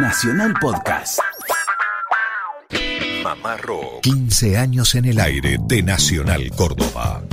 Nacional Podcast. Mamá Rock. 15 años en el aire de Nacional Córdoba.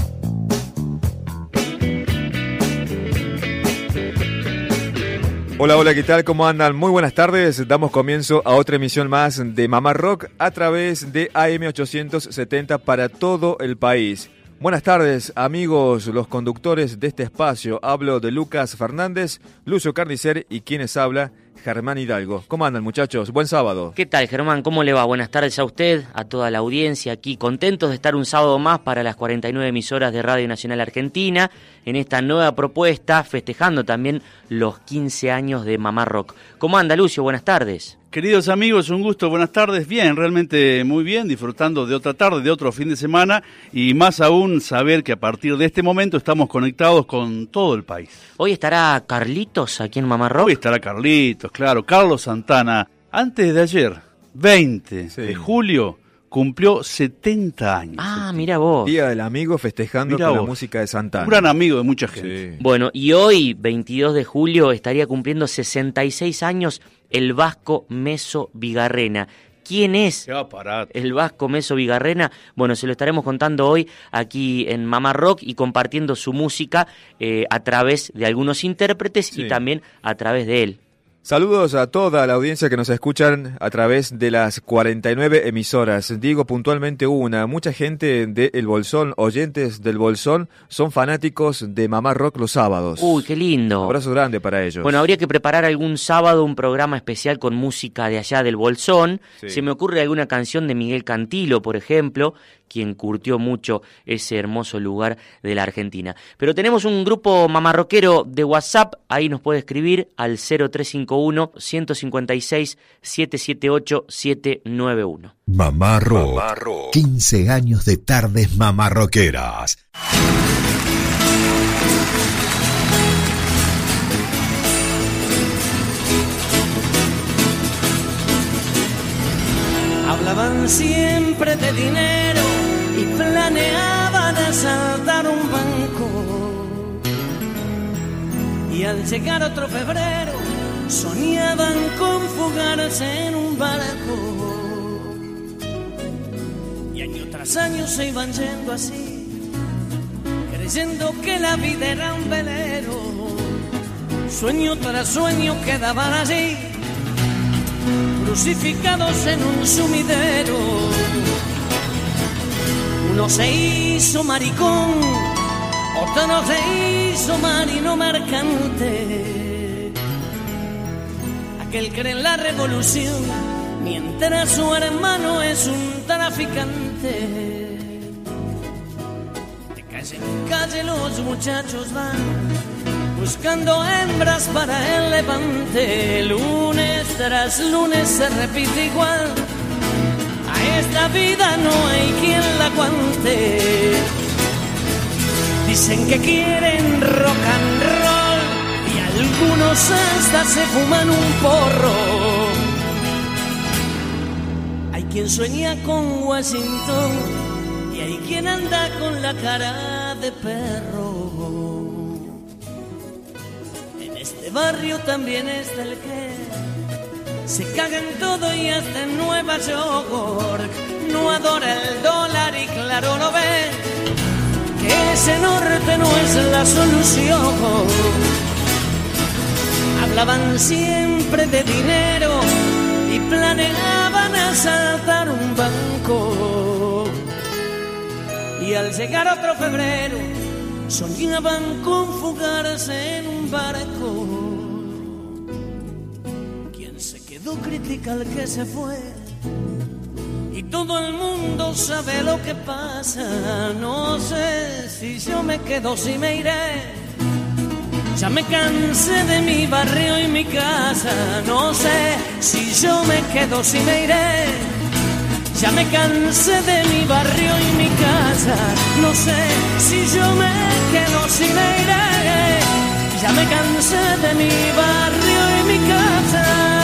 Hola, hola, ¿qué tal? ¿Cómo andan? Muy buenas tardes. Damos comienzo a otra emisión más de Mamá Rock a través de AM870 para todo el país. Buenas tardes, amigos, los conductores de este espacio. Hablo de Lucas Fernández, Lucio Carnicer y quienes habla, Germán Hidalgo. ¿Cómo andan, muchachos? Buen sábado. ¿Qué tal, Germán? ¿Cómo le va? Buenas tardes a usted, a toda la audiencia aquí. Contentos de estar un sábado más para las 49 emisoras de Radio Nacional Argentina en esta nueva propuesta, festejando también los 15 años de Mamá Rock. ¿Cómo anda, Lucio? Buenas tardes. Queridos amigos, un gusto, buenas tardes. Bien, realmente muy bien, disfrutando de otra tarde, de otro fin de semana y más aún saber que a partir de este momento estamos conectados con todo el país. Hoy estará Carlitos aquí en Mamá Rock. Hoy estará Carlitos, claro, Carlos Santana. Antes de ayer, 20 de julio, cumplió 70 años. Ah, mira vos. Día del amigo festejando con la música de Santana. Un gran amigo de mucha gente. Bueno, y hoy, 22 de julio, estaría cumpliendo 66 años el vasco Meso Vigarrena. ¿Quién es el vasco Meso Vigarrena? Bueno, se lo estaremos contando hoy aquí en Mamá Rock y compartiendo su música eh, a través de algunos intérpretes y también a través de él. Saludos a toda la audiencia que nos escuchan a través de las 49 emisoras. Digo puntualmente una, mucha gente de El Bolsón, oyentes del Bolsón, son fanáticos de Mamá Rock los sábados. Uy, qué lindo. Un abrazo grande para ellos. Bueno, habría que preparar algún sábado un programa especial con música de allá del Bolsón. Se me ocurre alguna canción de Miguel Cantilo, por ejemplo, quien curtió mucho ese hermoso lugar de la Argentina. Pero tenemos un grupo mamarroquero de WhatsApp, ahí nos puede escribir al 0351 156 778 791. Mamá Rock, 15 años de tardes mamarroqueras. Hablaban siempre de dinero planeaban asaltar un banco. Y al llegar otro febrero, soñaban con fugarse en un barco. Y año tras año se iban yendo así, creyendo que la vida era un velero. Sueño tras sueño quedaban allí, crucificados en un sumidero uno se hizo maricón, otro se hizo marino mercante. Aquel cree en la revolución, mientras su hermano es un traficante. De calle en calle los muchachos van buscando hembras para el levante. Lunes tras lunes se repite igual esta vida no hay quien la aguante. Dicen que quieren rock and roll y algunos hasta se fuman un porro. Hay quien sueña con Washington y hay quien anda con la cara de perro. En este barrio también está el que se caga en todo y hasta Nueva York. No adora el dólar y claro no ve que ese norte no es la solución. Hablaban siempre de dinero y planeaban asaltar un banco. Y al llegar otro febrero, soñaban con fugarse en un barco critica al que se fue y todo el mundo sabe lo que pasa. No sé si yo me quedo, si me iré. Ya me cansé de mi barrio y mi casa. No sé si yo me quedo, si me iré. Ya me cansé de mi barrio y mi casa. No sé si yo me quedo, si me iré. Ya me cansé de mi barrio y mi casa.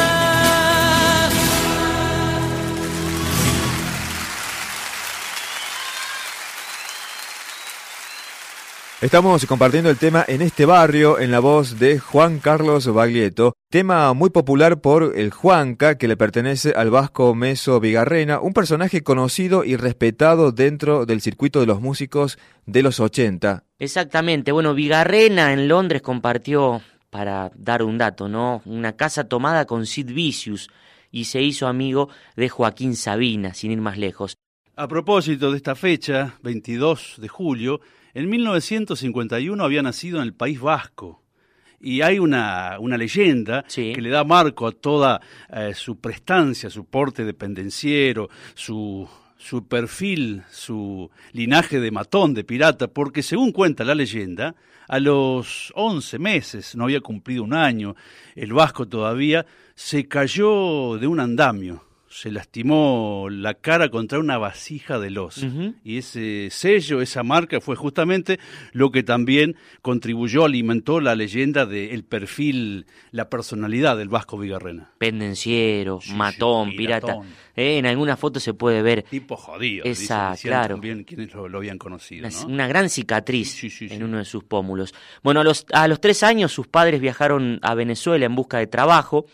Estamos compartiendo el tema en este barrio en la voz de Juan Carlos Baglietto. Tema muy popular por el Juanca, que le pertenece al vasco Meso Vigarrena, un personaje conocido y respetado dentro del circuito de los músicos de los 80. Exactamente, bueno, Vigarrena en Londres compartió, para dar un dato, ¿no? Una casa tomada con Sid Vicious y se hizo amigo de Joaquín Sabina, sin ir más lejos. A propósito de esta fecha, 22 de julio, en 1951 había nacido en el País Vasco. Y hay una, una leyenda que le da marco a toda eh, su prestancia, su porte dependenciero, su, su perfil, su linaje de matón, de pirata, porque según cuenta la leyenda, a los 11 meses, no había cumplido un año, el vasco todavía, se cayó de un andamio se lastimó la cara contra una vasija de los. Y ese sello, esa marca, fue justamente lo que también contribuyó, alimentó la leyenda del perfil, la personalidad del Vasco Vigarrena. Pendenciero, matón, pirata. Eh, en alguna foto se puede ver. Tipo jodido. Esa, claro. También quienes lo, habían conocido. Una gran cicatriz en uno de sus pómulos. Bueno, a los, a los tres años sus padres viajaron a Venezuela en busca de trabajo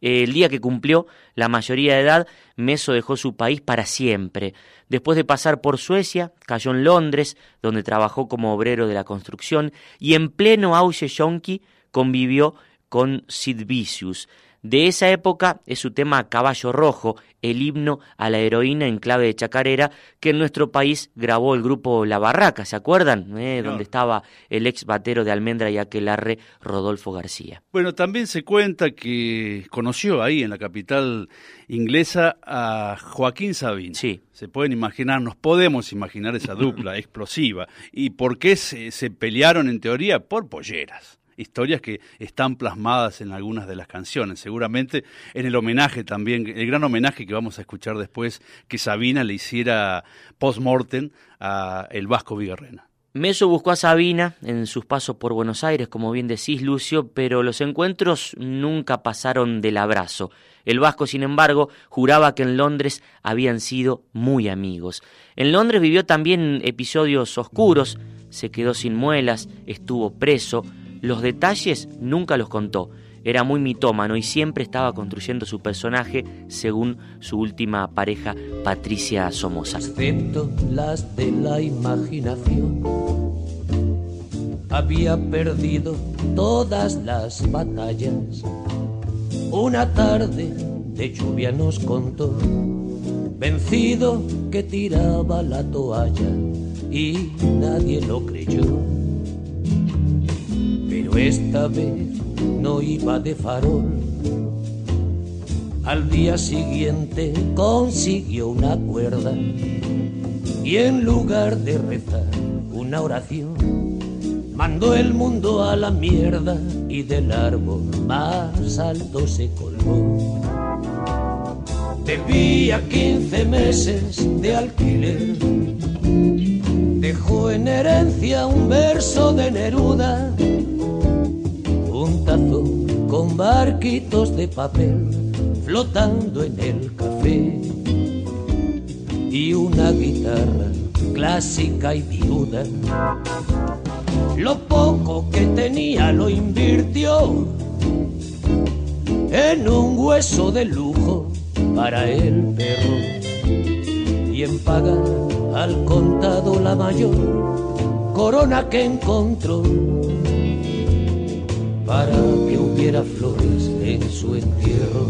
el día que cumplió la mayoría de edad, Meso dejó su país para siempre. Después de pasar por Suecia, cayó en Londres, donde trabajó como obrero de la construcción, y en pleno auge yonki convivió con Sid Vicious. De esa época es su tema Caballo Rojo, el himno a la heroína en clave de chacarera que en nuestro país grabó el grupo La Barraca, ¿se acuerdan? Eh, donde estaba el ex batero de Almendra y Aquelarre, Rodolfo García. Bueno, también se cuenta que conoció ahí en la capital inglesa a Joaquín Sabín. Sí. Se pueden imaginar, nos podemos imaginar esa dupla explosiva. ¿Y por qué se, se pelearon en teoría? Por polleras historias que están plasmadas en algunas de las canciones. Seguramente en el homenaje también, el gran homenaje que vamos a escuchar después que Sabina le hiciera post-mortem a el Vasco Vigarrena. Meso buscó a Sabina en sus pasos por Buenos Aires, como bien decís, Lucio, pero los encuentros nunca pasaron del abrazo. El vasco, sin embargo, juraba que en Londres habían sido muy amigos. En Londres vivió también episodios oscuros, se quedó sin muelas, estuvo preso, los detalles nunca los contó. Era muy mitómano y siempre estaba construyendo su personaje según su última pareja, Patricia Somoza. Excepto las de la imaginación. Había perdido todas las batallas. Una tarde de lluvia nos contó, vencido que tiraba la toalla y nadie lo creyó esta vez no iba de farol. Al día siguiente consiguió una cuerda y en lugar de rezar una oración, mandó el mundo a la mierda y del árbol más alto se colgó. Debía 15 meses de alquiler, dejó en herencia un verso de Neruda con barquitos de papel flotando en el café y una guitarra clásica y viuda. Lo poco que tenía lo invirtió en un hueso de lujo para el perro y en pagar al contado la mayor corona que encontró para que hubiera flores en su entierro.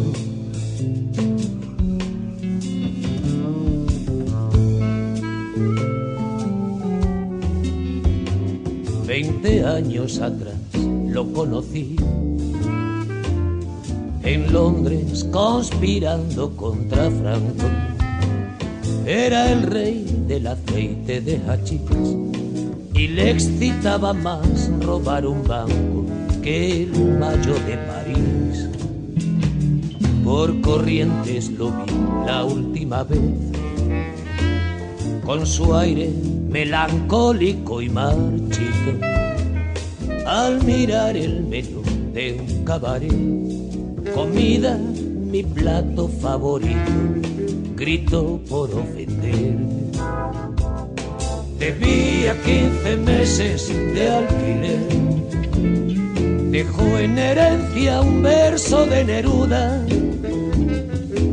Veinte años atrás lo conocí en Londres conspirando contra Franco. Era el rey del aceite de hachís y le excitaba más robar un banco el mayo de París. Por corrientes lo vi la última vez, con su aire melancólico y marchito, al mirar el menú de un cabaret, comida mi plato favorito, grito por ofender. Debía 15 meses de alquiler dejó en herencia un verso de Neruda,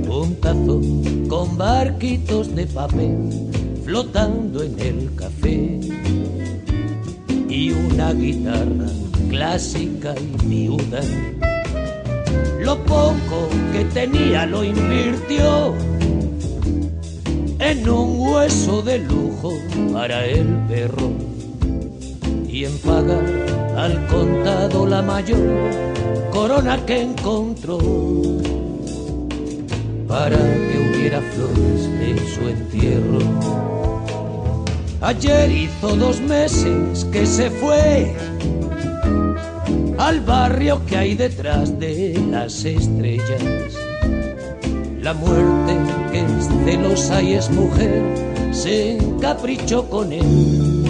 un tazón con barquitos de papel flotando en el café y una guitarra clásica y viuda. Lo poco que tenía lo invirtió en un hueso de lujo para el perro y en pagar al contado la mayor corona que encontró para que hubiera flores en su entierro. Ayer hizo dos meses que se fue al barrio que hay detrás de las estrellas. La muerte que es celosa y es mujer se encaprichó con él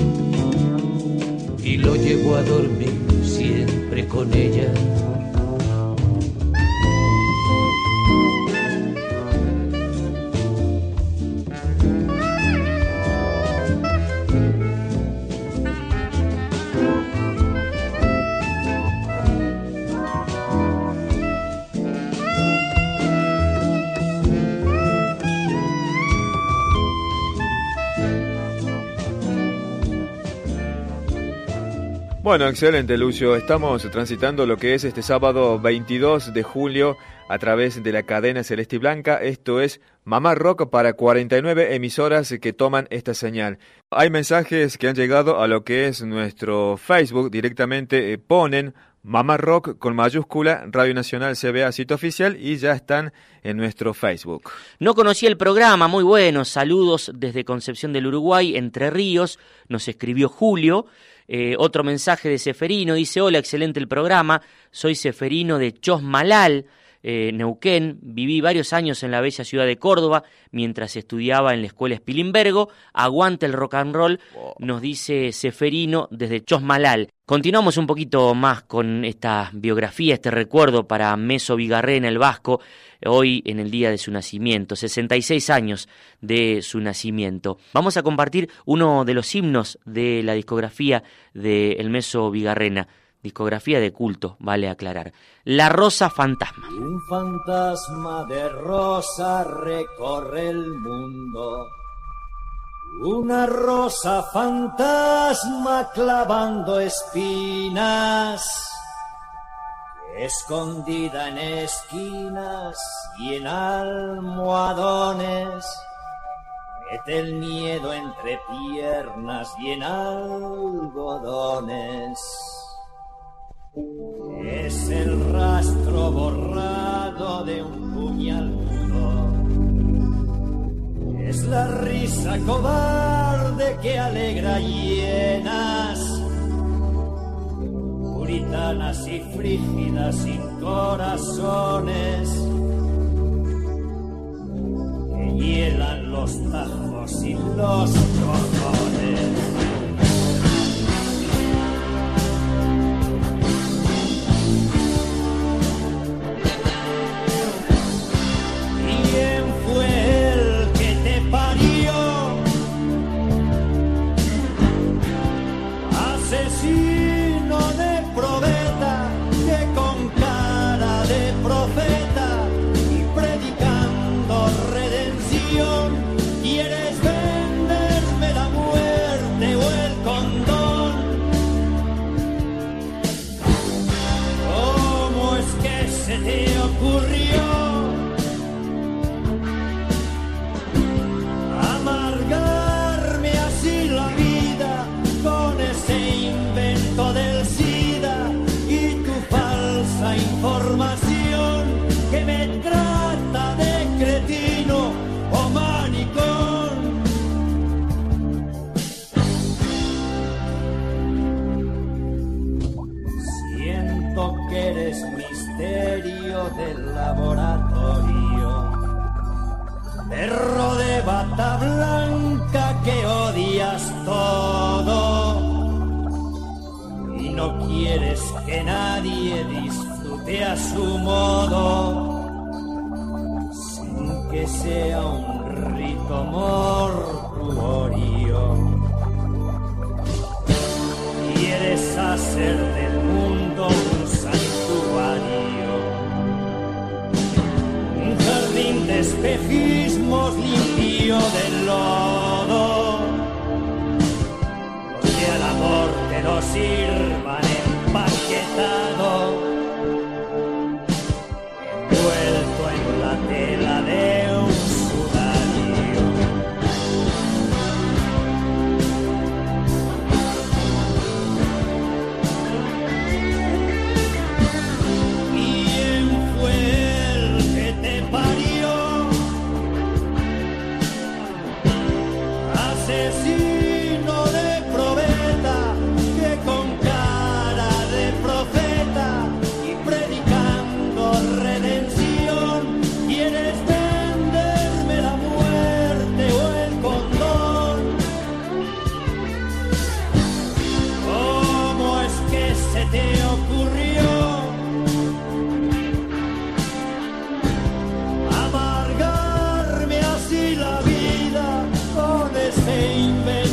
y lo llevó a dormir siempre con ella. Bueno, excelente Lucio. Estamos transitando lo que es este sábado 22 de julio a través de la cadena Celeste y Blanca. Esto es Mamá Rock para 49 emisoras que toman esta señal. Hay mensajes que han llegado a lo que es nuestro Facebook. Directamente eh, ponen Mamá Rock con mayúscula, Radio Nacional CBA Sitio Oficial y ya están en nuestro Facebook. No conocí el programa, muy bueno. Saludos desde Concepción del Uruguay, Entre Ríos. Nos escribió Julio. Eh, otro mensaje de Seferino dice, hola, excelente el programa, soy Seferino de Chosmalal, eh, Neuquén, viví varios años en la bella ciudad de Córdoba mientras estudiaba en la escuela Spilimbergo, aguante el rock and roll, nos dice Seferino desde Chosmalal. Continuamos un poquito más con esta biografía, este recuerdo para Meso Vigarrena, el vasco, hoy en el día de su nacimiento, 66 años de su nacimiento. Vamos a compartir uno de los himnos de la discografía de El Meso Vigarrena, discografía de culto, vale aclarar. La Rosa Fantasma. Un fantasma de rosa recorre el mundo. Una rosa fantasma clavando espinas escondida en esquinas y en almohadones, mete el miedo entre piernas y en algodones. Es el rastro borrado de un puñal Es la risa cobarde que alegra llenas puritanas y frígidas sin corazones que hielan los tajos y los cojones. del laboratorio. Perro de bata blanca que odias todo y no quieres que nadie disfrute a su modo sin que sea un rito mortuorio. Quieres hacerte espejismos limpio del lodo. Los que al amor te lo sirvan empaquetado. baby.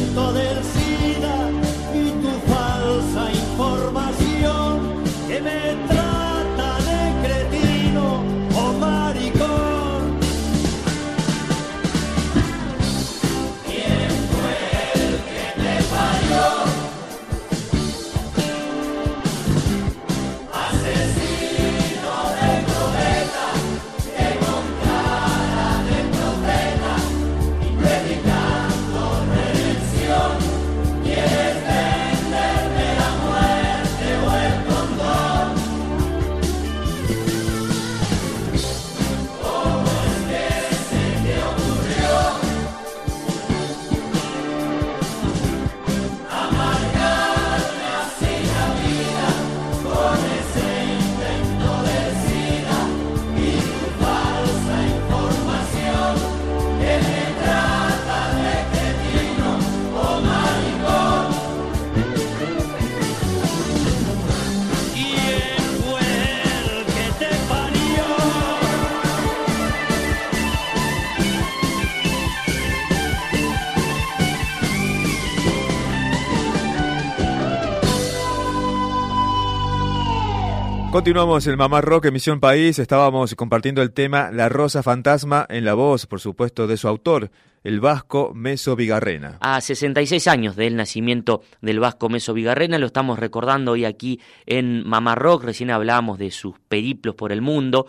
Continuamos en Mamá Rock, emisión país. Estábamos compartiendo el tema La Rosa Fantasma en la voz, por supuesto, de su autor, el vasco Meso Vigarrena. A 66 años del nacimiento del vasco Meso Vigarrena, lo estamos recordando hoy aquí en Mamá Rock. Recién hablábamos de sus periplos por el mundo.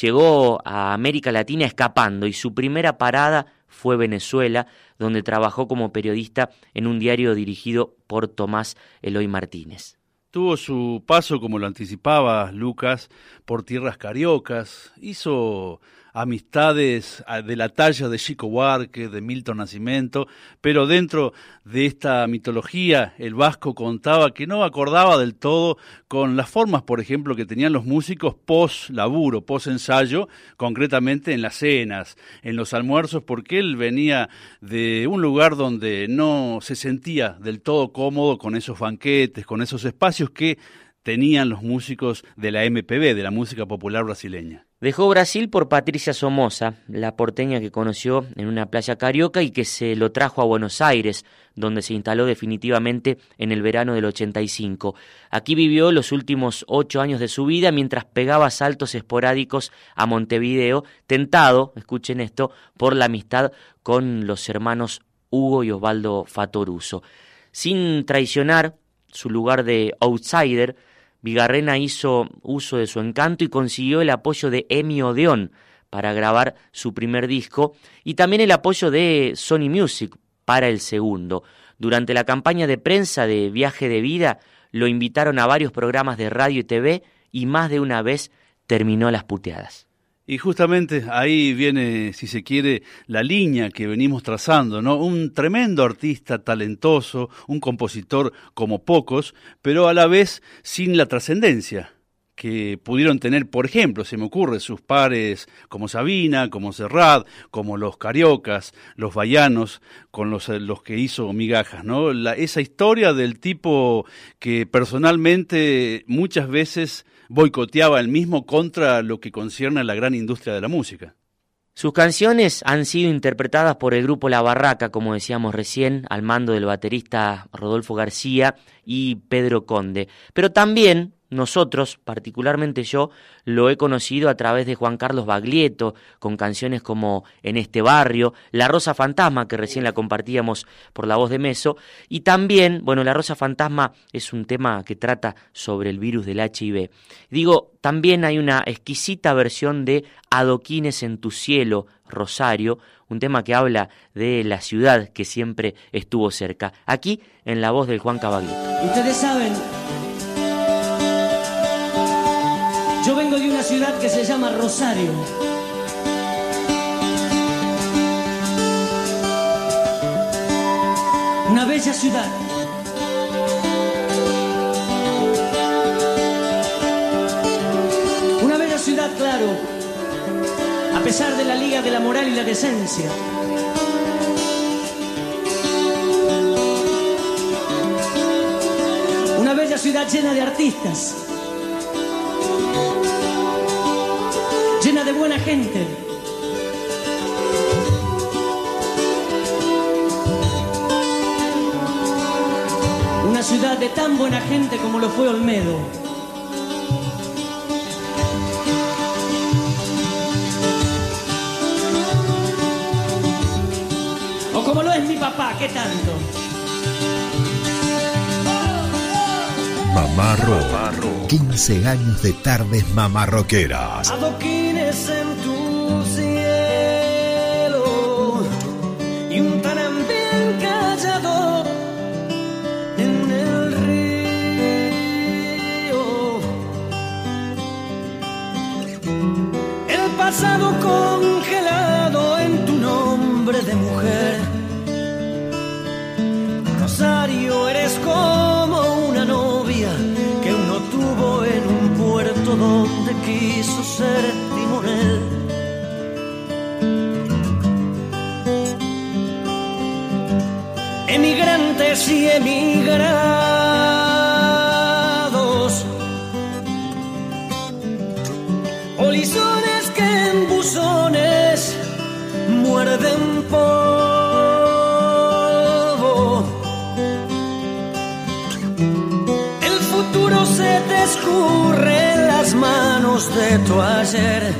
Llegó a América Latina escapando y su primera parada fue Venezuela, donde trabajó como periodista en un diario dirigido por Tomás Eloy Martínez. Tuvo su paso, como lo anticipaba Lucas, por tierras cariocas, hizo amistades ah, de la talla de Chico Buarque, de Milton Nascimento, pero dentro de esta mitología el vasco contaba que no acordaba del todo con las formas, por ejemplo, que tenían los músicos post laburo, post ensayo, concretamente en las cenas, en los almuerzos, porque él venía de un lugar donde no se sentía del todo cómodo con esos banquetes, con esos espacios que tenían los músicos de la MPB, de la música popular brasileña. Dejó Brasil por Patricia Somoza, la porteña que conoció en una playa carioca y que se lo trajo a Buenos Aires, donde se instaló definitivamente en el verano del 85. Aquí vivió los últimos ocho años de su vida mientras pegaba saltos esporádicos a Montevideo, tentado, escuchen esto, por la amistad con los hermanos Hugo y Osvaldo Fatoruso. Sin traicionar su lugar de outsider, Vigarrena hizo uso de su encanto y consiguió el apoyo de Emi Odeon para grabar su primer disco y también el apoyo de Sony Music para el segundo. Durante la campaña de prensa de Viaje de Vida lo invitaron a varios programas de radio y TV y más de una vez terminó las puteadas. Y justamente ahí viene, si se quiere, la línea que venimos trazando, ¿no? Un tremendo artista talentoso, un compositor como pocos, pero a la vez sin la trascendencia que pudieron tener, por ejemplo, se me ocurre, sus pares como Sabina, como Serrat, como los cariocas, los vallanos, con los, los que hizo migajas, ¿no? La, esa historia del tipo que personalmente muchas veces boicoteaba el mismo contra lo que concierne a la gran industria de la música. Sus canciones han sido interpretadas por el grupo La Barraca, como decíamos recién, al mando del baterista Rodolfo García y Pedro Conde. Pero también nosotros, particularmente yo, lo he conocido a través de Juan Carlos Baglietto, con canciones como En este barrio, La Rosa Fantasma, que recién la compartíamos por la voz de Meso, y también, bueno, La Rosa Fantasma es un tema que trata sobre el virus del HIV. Digo, también hay una exquisita versión de Adoquines en tu cielo, Rosario, un tema que habla de la ciudad que siempre estuvo cerca. Aquí, en la voz del Juan Cabaglietto. Ustedes saben ciudad que se llama Rosario. Una bella ciudad. Una bella ciudad, claro, a pesar de la liga de la moral y la decencia. Una bella ciudad llena de artistas de buena gente. Una ciudad de tan buena gente como lo fue Olmedo. O como lo es mi papá, ¿qué tanto? Mamarro. 15 años de tardes mamarroqueras. En tu cielo y un bien callado en el río. El pasado congelado y emigrados, polizones que en buzones muerden polvo. El futuro se te escurre en las manos de tu ayer.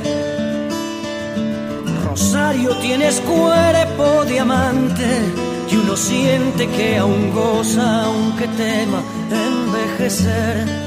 Rosario, tienes cuerpo diamante y uno siente que aún goza aunque tema envejecer.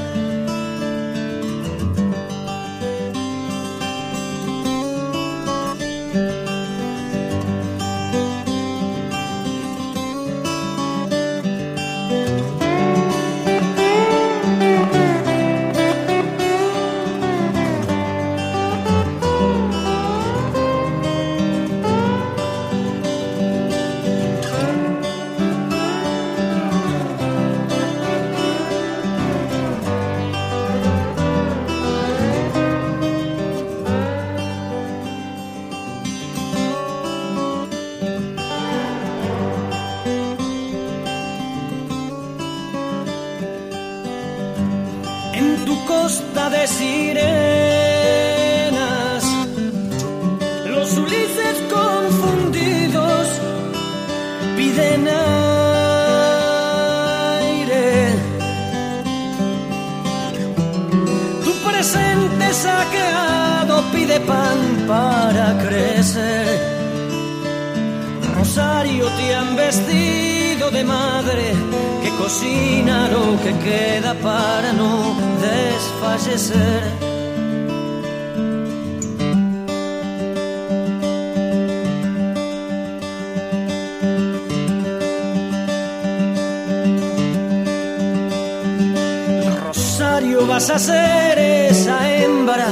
Rosario vas a ser esa hembra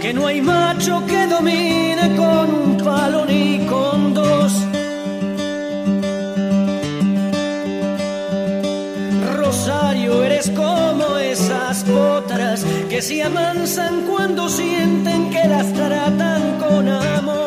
que no hay macho que domine con un palo ni con dos. Rosario, eres como esas potras que se amansan cuando sienten que las tratan con amor.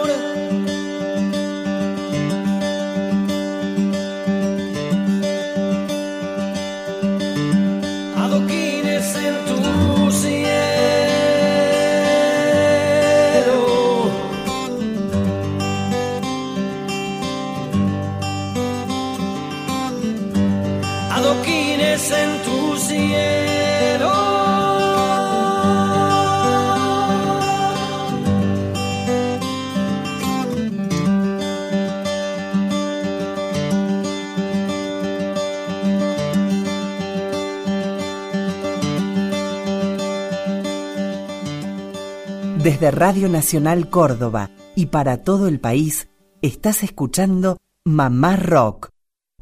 Desde Radio Nacional Córdoba y para todo el país, estás escuchando Mamá Rock,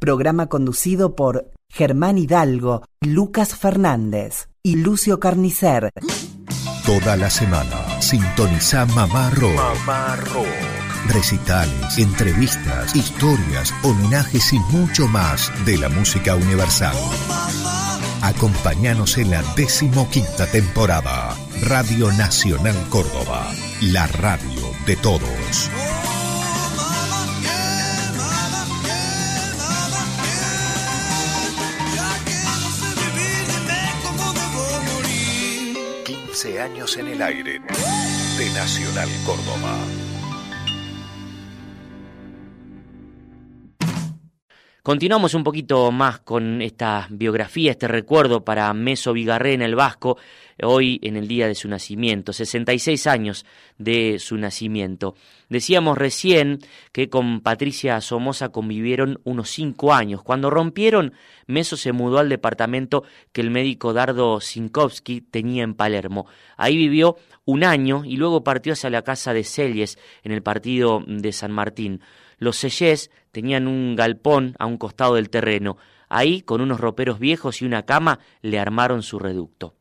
programa conducido por Germán Hidalgo, Lucas Fernández y Lucio Carnicer. Toda la semana, sintoniza Mamá Rock. Mamá Rock. Recitales, entrevistas, historias, homenajes y mucho más de la música universal. Acompáñanos en la decimoquinta temporada. Radio Nacional Córdoba, la radio de todos. 15 años en el aire de Nacional Córdoba. Continuamos un poquito más con esta biografía, este recuerdo para Meso en el Vasco, hoy en el día de su nacimiento, 66 años de su nacimiento. Decíamos recién que con Patricia Somoza convivieron unos cinco años. Cuando rompieron, Meso se mudó al departamento que el médico Dardo Sinkowski tenía en Palermo. Ahí vivió un año y luego partió hacia la casa de Celles en el partido de San Martín. Los Sellés tenían un galpón a un costado del terreno. Ahí, con unos roperos viejos y una cama, le armaron su reducto.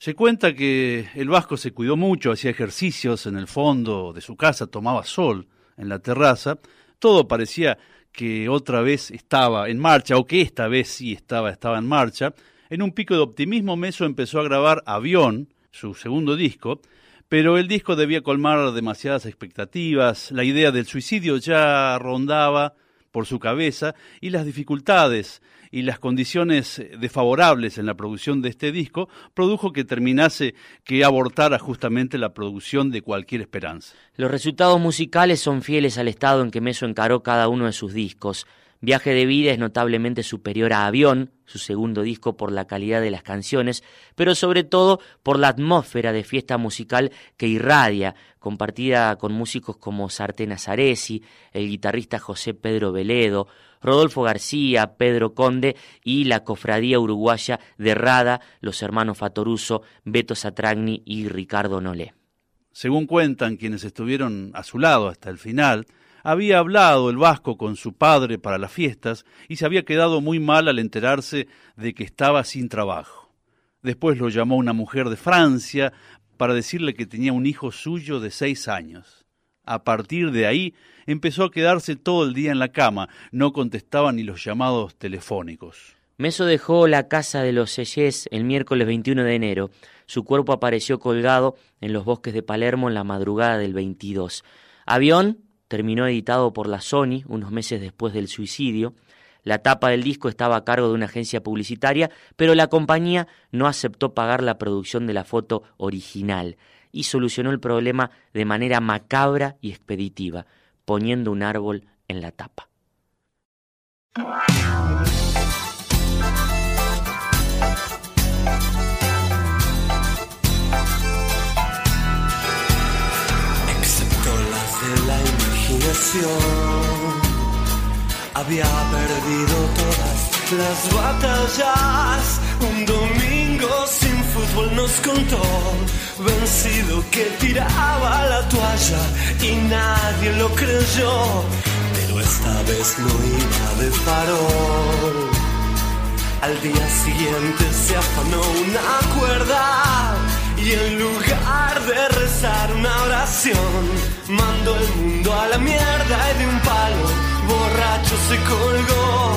Se cuenta que el vasco se cuidó mucho, hacía ejercicios en el fondo de su casa, tomaba sol en la terraza. Todo parecía que otra vez estaba en marcha, o que esta vez sí estaba, estaba en marcha. En un pico de optimismo, Meso empezó a grabar Avión, su segundo disco, pero el disco debía colmar demasiadas expectativas, la idea del suicidio ya rondaba por su cabeza y las dificultades y las condiciones desfavorables en la producción de este disco produjo que terminase que abortara justamente la producción de cualquier esperanza. Los resultados musicales son fieles al estado en que Meso encaró cada uno de sus discos. Viaje de vida es notablemente superior a Avión, su segundo disco por la calidad de las canciones, pero sobre todo por la atmósfera de fiesta musical que irradia, compartida con músicos como Sartén Azaresi, el guitarrista José Pedro Veledo, Rodolfo García, Pedro Conde y la cofradía uruguaya de Rada, los hermanos Fatoruso, Beto Satragni y Ricardo Nolé. Según cuentan quienes estuvieron a su lado hasta el final, había hablado el vasco con su padre para las fiestas y se había quedado muy mal al enterarse de que estaba sin trabajo. Después lo llamó una mujer de Francia para decirle que tenía un hijo suyo de seis años. A partir de ahí empezó a quedarse todo el día en la cama, no contestaba ni los llamados telefónicos. Meso dejó la casa de los Sellés el miércoles 21 de enero. Su cuerpo apareció colgado en los bosques de Palermo en la madrugada del 22. Avión terminó editado por la Sony unos meses después del suicidio. La tapa del disco estaba a cargo de una agencia publicitaria, pero la compañía no aceptó pagar la producción de la foto original y solucionó el problema de manera macabra y expeditiva, poniendo un árbol en la tapa. Había perdido todas las batallas. Un domingo sin fútbol nos contó, vencido que tiraba la toalla y nadie lo creyó. Pero esta vez no iba de farol. Al día siguiente se afanó una cuerda y en lugar de rezar una oración, mandó el mundo a la mierda y de un palo borracho se colgó.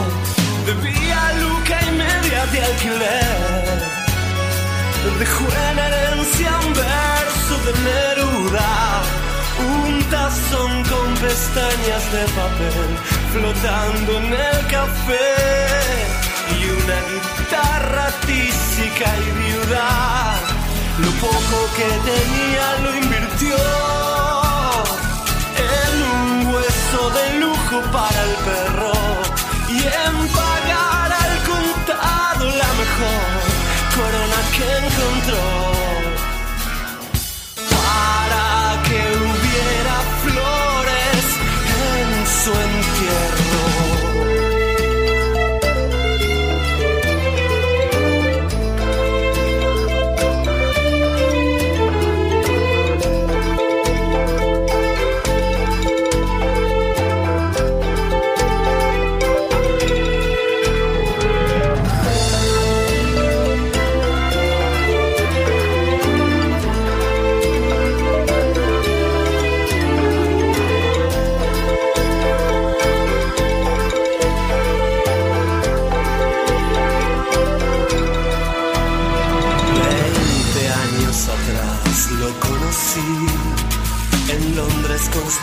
Debía luca y media de alquiler. Dejó en herencia un verso de Neruda, un tazón con pestañas de papel flotando en el café y una guitarra tísica y viuda lo poco que tenía lo invirtió en un hueso de lujo para el perro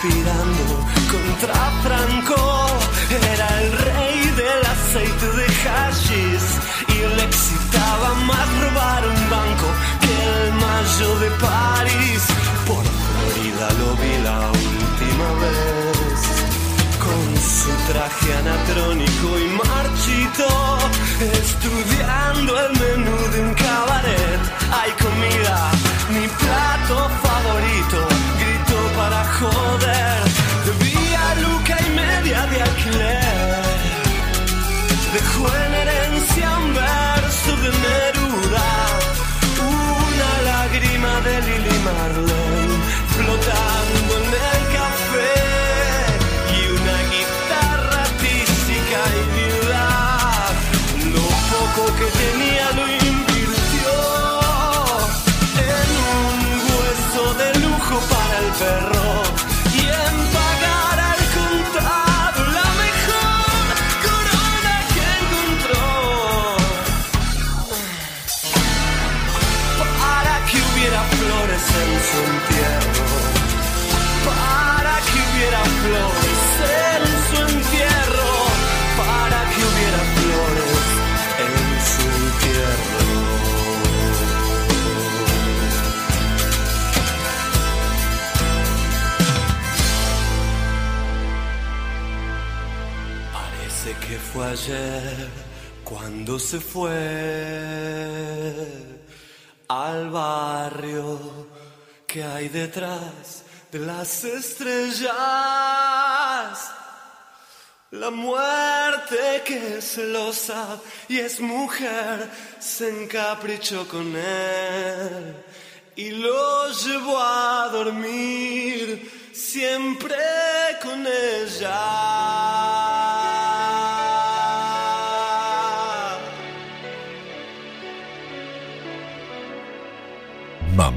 conspirando contra Franco. Era el rey del aceite de hashis y le excitaba más robar un banco que el mayo de París. Por Florida lo vi la última vez con su traje anacrónico y marchito, estudiando el menú fue ayer cuando se fue al barrio que hay detrás de las estrellas. La muerte que es celosa y es mujer se encaprichó con él y lo llevó a dormir siempre con ella.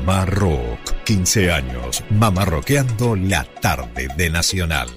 Mamá Rock, 15 años, Mamá Rockeando la tarde de Nacional.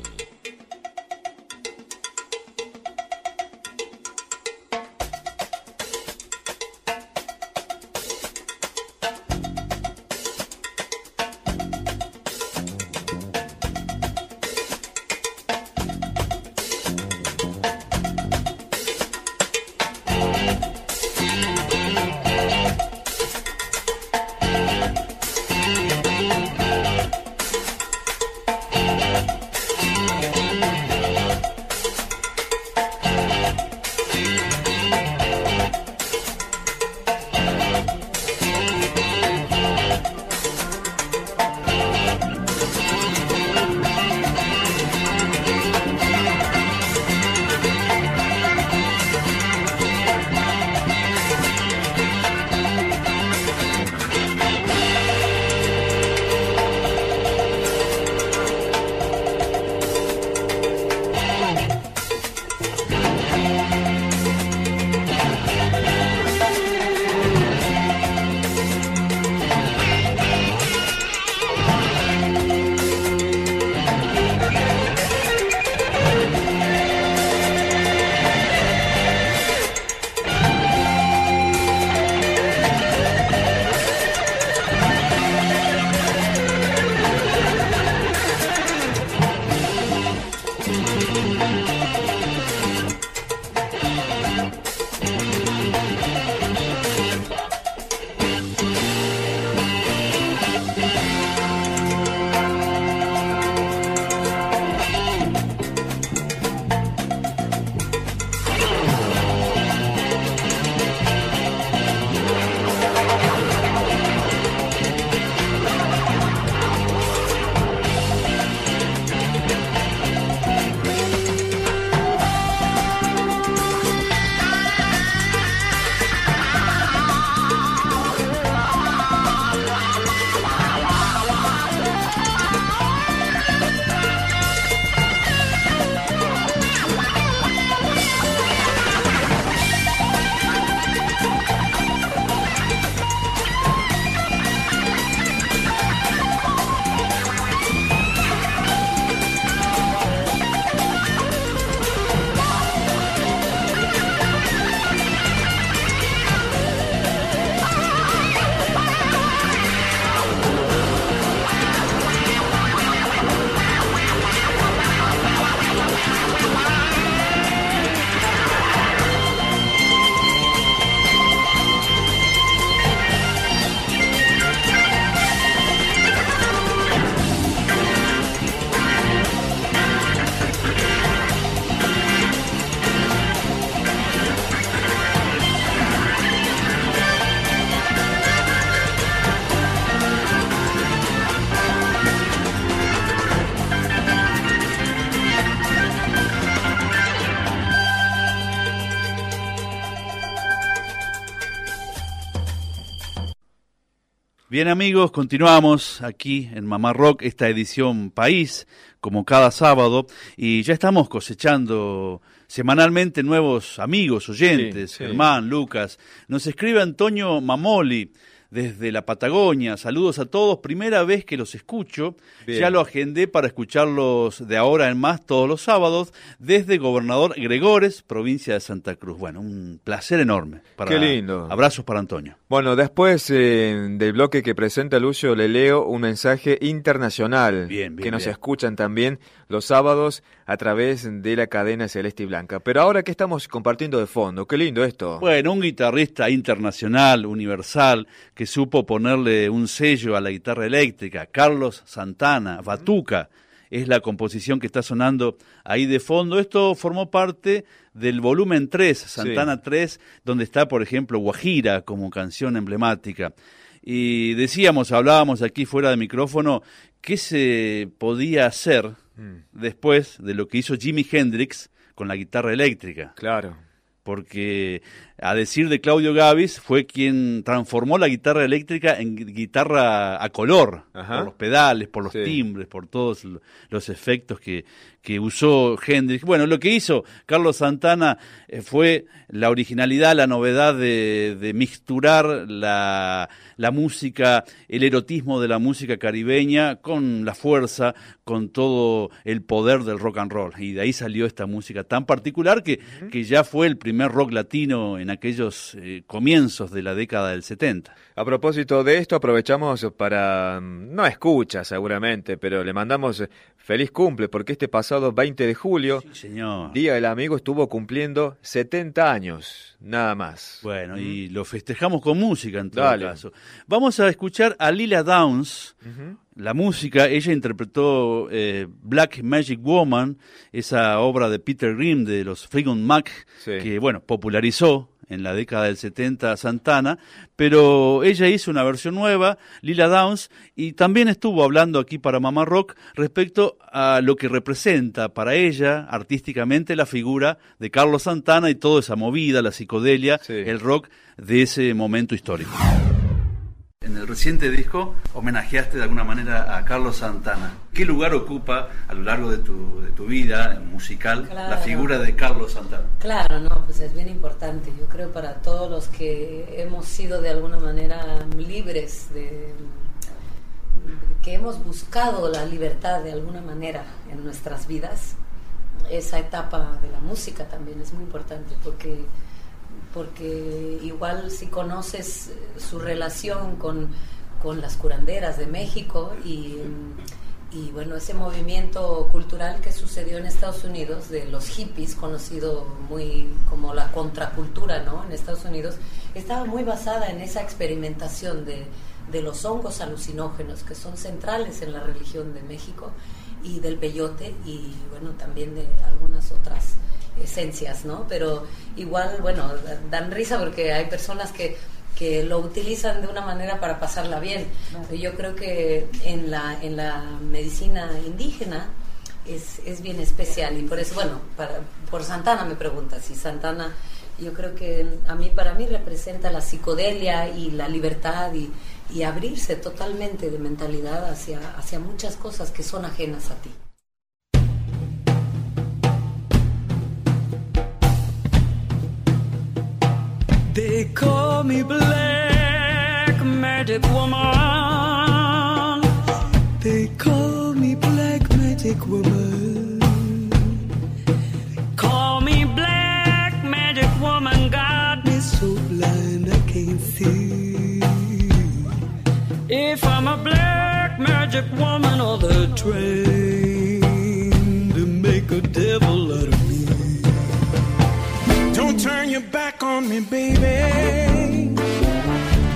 Bien amigos, continuamos aquí en Mamá Rock, esta edición País, como cada sábado, y ya estamos cosechando semanalmente nuevos amigos, oyentes, Germán, Lucas. Nos escribe Antonio Mamoli, desde la Patagonia. Saludos a todos. Primera vez que los escucho. Ya lo agendé para escucharlos de ahora en más todos los sábados desde Gobernador Gregores, provincia de Santa Cruz. Bueno, un placer enorme. Para, Qué lindo. Abrazos para Antonio. Bueno, después eh, del bloque que presenta Lucio, le leo un mensaje internacional bien, que nos escuchan también los sábados a través de la cadena Celeste y Blanca. Pero ahora que estamos compartiendo de fondo, qué lindo esto. Bueno, un guitarrista internacional, universal, que supo ponerle un sello a la guitarra eléctrica, Carlos Santana, Batuca, es la composición que está sonando ahí de fondo. Esto formó parte del volumen 3, Santana 3, donde está, por ejemplo, Guajira como canción emblemática. Y decíamos, hablábamos aquí fuera de micrófono, qué se podía hacer mm. después de lo que hizo Jimi Hendrix con la guitarra eléctrica. Claro. Porque a decir de Claudio Gavis, fue quien transformó la guitarra eléctrica en guitarra a color, por los pedales, por los timbres, por todos los efectos que, que usó Hendrix. Bueno, lo que hizo Carlos Santana eh, fue la originalidad, la novedad de, de mixturar la, la, música, el erotismo de la música caribeña con la fuerza, con todo el poder del rock and roll. Y de ahí salió esta música tan particular que, que ya fue el primer rock latino en en aquellos eh, comienzos de la década del 70. A propósito de esto, aprovechamos para, mm, no escucha seguramente, pero le mandamos eh, feliz cumple, porque este pasado 20 de julio, Día del Amigo, estuvo cumpliendo 70 años, nada más. Bueno, y lo festejamos con música en todo caso. Vamos a escuchar a Lila Downs, la música, ella interpretó eh, Black Magic Woman, esa obra de Peter Grimm de los Fleetwood Mac, que bueno, popularizó en la década del 70 Santana, pero ella hizo una versión nueva, Lila Downs, y también estuvo hablando aquí para Mamá Rock respecto a lo que representa para ella artísticamente la figura de Carlos Santana y toda esa movida, la psicodelia, el rock de ese momento histórico. En el reciente disco homenajeaste de alguna manera a Carlos Santana. ¿Qué lugar ocupa a lo largo de tu, de tu vida musical la figura de Carlos Santana? Claro, no, pues es bien importante. Yo creo para todos los que hemos sido de alguna manera libres, de, que hemos buscado la libertad de alguna manera en nuestras vidas, esa etapa de la música también es muy importante porque porque igual si conoces eh, su relación con, las curanderas de México y, bueno, ese movimiento cultural que sucedió en Estados Unidos de los hippies, conocido muy como la contracultura, ¿no? En Estados Unidos, estaba muy basada en esa experimentación de, de los hongos alucinógenos que son centrales en la religión de México y del peyote y bueno, también de algunas otras esencias, ¿no? Pero igual, bueno, dan risa porque hay personas que, que lo utilizan de una manera para pasarla bien. Yo creo que en la, en la medicina indígena es, es bien especial y por eso, bueno, para, por Santana me pregunta si Santana, yo creo que a mí, para mí representa la psicodelia y la libertad y, y abrirse totalmente de mentalidad hacia, hacia muchas cosas que son ajenas a ti. They call me Black Magic Woman. They call me Black Magic Woman. If I'm a Black Magic Woman or the train to make a devil out of me. Don't turn your back on me, baby.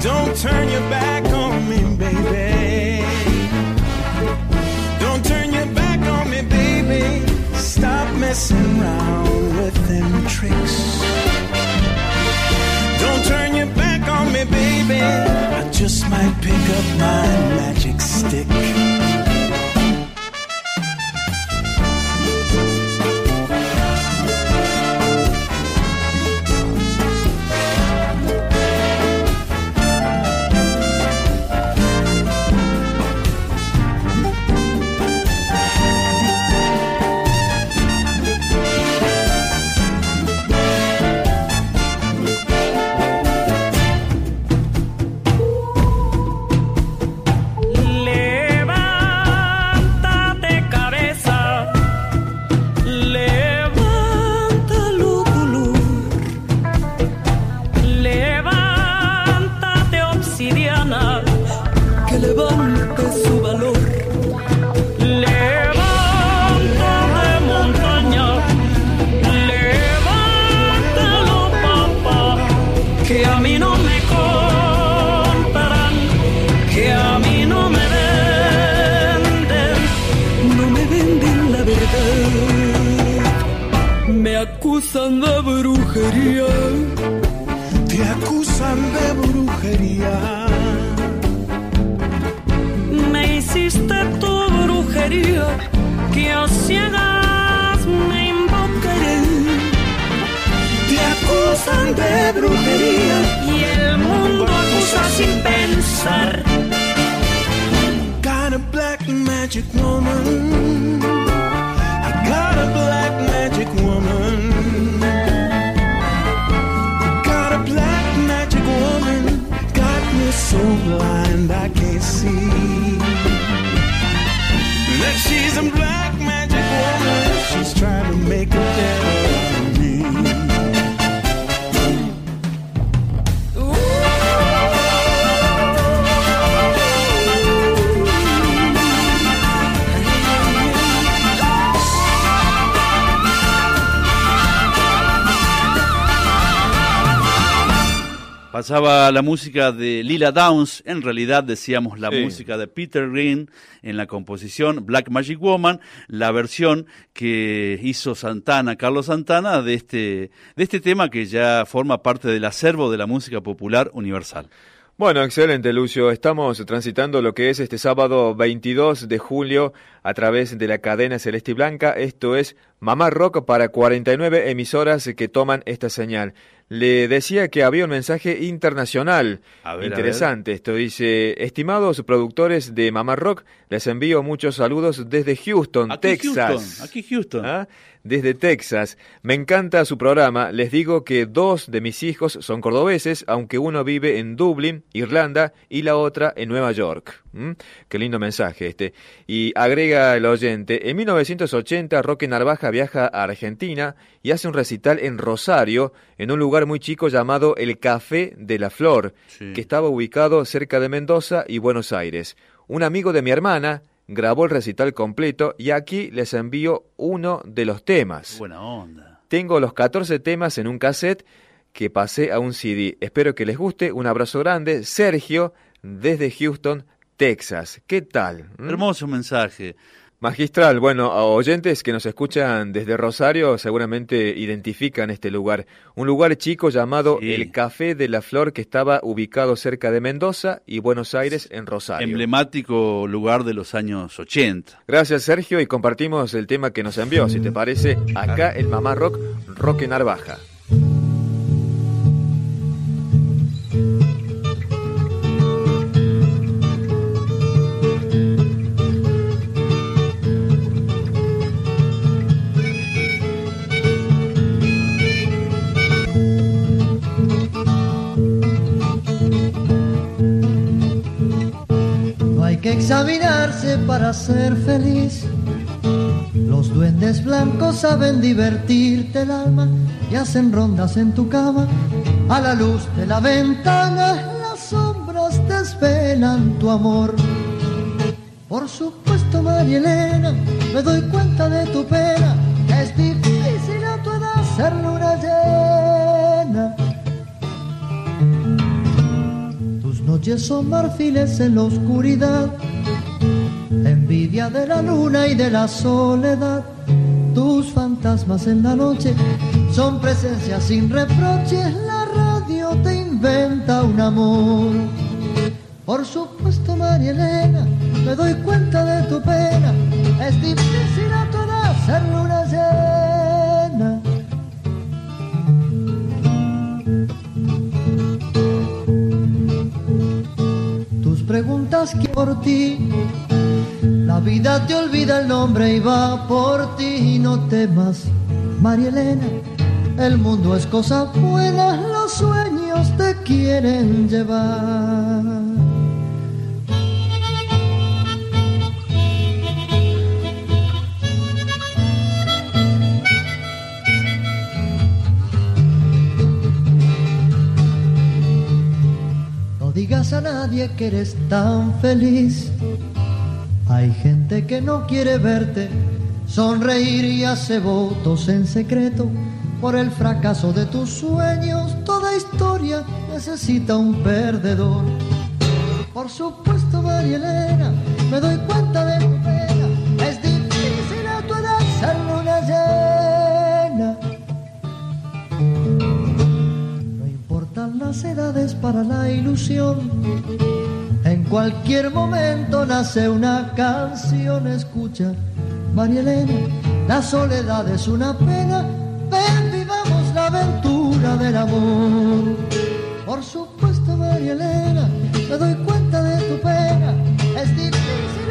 Don't turn your back on me, baby. Don't turn your back on me, baby. Stop messing around with them tricks. I just might pick up my magic stick. De brujería. Te acusan de brujería. Me hiciste tu brujería que a ciegas me invocaré. Te acusan de brujería y el mundo acusa sin pensar. Got a black magic woman. So blind I can't see. That she's a black magic woman. She's trying to make a devil of me. Pasaba la música de Lila Downs, en realidad decíamos la Sí. música de Peter Green en la composición Black Magic Woman, la versión que hizo Santana, Carlos Santana, de este, de este tema que ya forma parte del acervo de la música popular universal. Bueno, excelente, Lucio. Estamos transitando lo que es este sábado 22 de julio a través de la cadena Celeste y Blanca. Esto es Mamá Rock para 49 emisoras que toman esta señal. Le decía que había un mensaje internacional. A ver, a Interesante. Esto dice, estimados productores de Mamá Rock, les envío muchos saludos desde Houston, Aquí Texas. Houston, aquí Houston. ¿Ah? Desde Texas. Me encanta su programa. Les digo que dos de mis hijos son cordobeses, aunque uno vive en Dublín, Irlanda, y la otra en Nueva York. ¿Mm? Qué lindo mensaje este. Y agrega el oyente, en 1980 Roque Narvaja viaja a Argentina y hace un recital en Rosario, en un lugar muy chico llamado El Café de la Flor, Sí. que estaba ubicado cerca de Mendoza y Buenos Aires. Un amigo de mi hermana grabó el recital completo y aquí les envío uno de los temas. Buena onda. Tengo los 14 temas en un cassette que pasé a un CD. Espero que les guste. Un abrazo grande. Sergio, desde Houston, Texas. ¿Qué tal? ¿Mm? Hermoso mensaje. Magistral, bueno, a oyentes que nos escuchan desde Rosario seguramente identifican este lugar. Un lugar chico llamado Sí. El Café de la Flor que estaba ubicado cerca de Mendoza y Buenos Aires en Rosario. Emblemático lugar de los años 80. Gracias Sergio y compartimos el tema que nos envió, si te parece, acá el Mamá Rock, Roque Narvaja. Examinarse para ser feliz. Los duendes blancos saben divertirte el alma y hacen rondas en tu cama. A la luz de la ventana las sombras desvelan tu amor. Por supuesto, María Elena, me doy cuenta de tu pena. Es difícil a tu edad ser luna llena. Tus noches son marfiles en la oscuridad, envidia de la luna y de la soledad. Tus fantasmas en la noche son presencias sin reproches. La radio te inventa un amor. Por supuesto, María Elena, me doy cuenta de tu pena. Es difícil a toda ser luna llena. Tus preguntas que por ti, la vida te olvida el nombre y va por ti. No temas, María Elena, el mundo es cosa buena, los sueños te quieren llevar. No digas a nadie que eres tan feliz. Hay gente que no quiere verte sonreír y hace votos en secreto por el fracaso de tus sueños. Toda historia necesita un perdedor. Por supuesto, María Elena, me doy cuenta de mi pena. Es difícil a tu edad ser luna llena. No importan las edades para la ilusión Cualquier momento nace una canción, escucha, María Elena, la soledad es una pena, ven vivamos la aventura del amor. Por supuesto, María Elena, me doy cuenta de tu pena, es difícil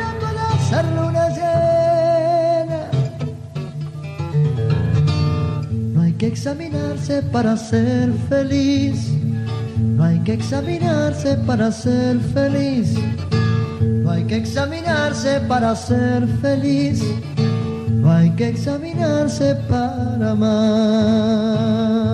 hacer luna llena. No hay que examinarse para ser feliz hay que examinarse para ser feliz. Hay que examinarse para ser feliz. Hay que examinarse para amar.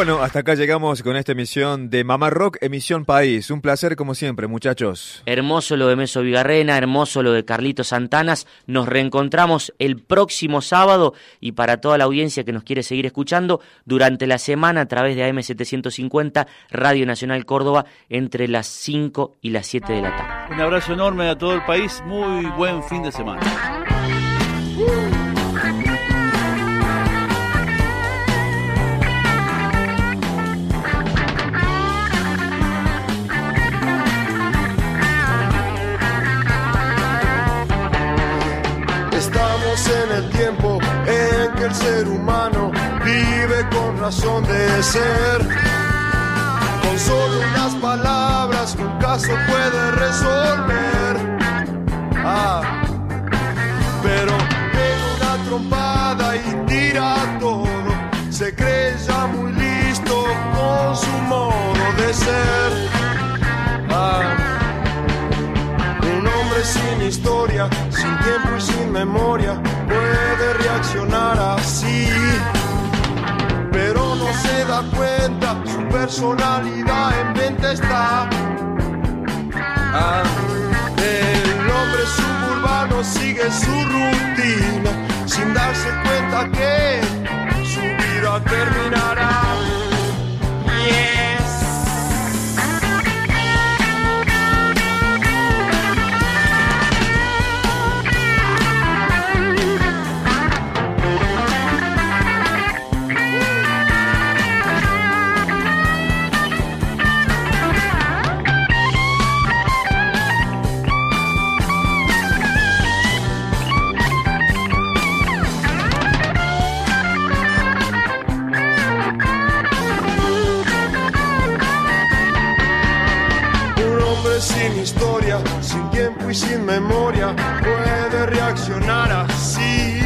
Bueno, hasta acá llegamos con esta emisión de Mamá Rock, emisión País. Un placer como siempre, muchachos. Hermoso lo de Meso Vigarrena, hermoso lo de Carlito Santanas. Nos reencontramos el próximo sábado y para toda la audiencia que nos quiere seguir escuchando durante la semana a través de AM750 Radio Nacional Córdoba entre las 5 y las 7 de la tarde. Un abrazo enorme a todo el país, muy buen fin de semana. En el tiempo en que el ser humano vive con razón de ser. Con solo unas palabras un caso puede resolver. Ah, pero en una trompada y tira todo, se cree ya muy historia, sin tiempo y sin memoria, puede reaccionar así. Pero no se da cuenta, su personalidad en venta está. Ah, el hombre suburbano sigue su rutina, sin darse cuenta que su vida terminará. Puede reaccionar así.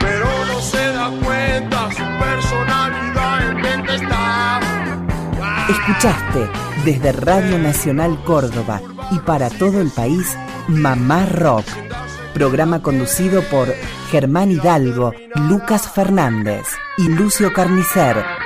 Pero no se da cuenta, su personalidad en mente está. Escuchaste desde Radio Nacional Córdoba y para todo el país Mamá Rock, programa conducido por Germán Hidalgo, Lucas Fernández y Lucio Carnicer.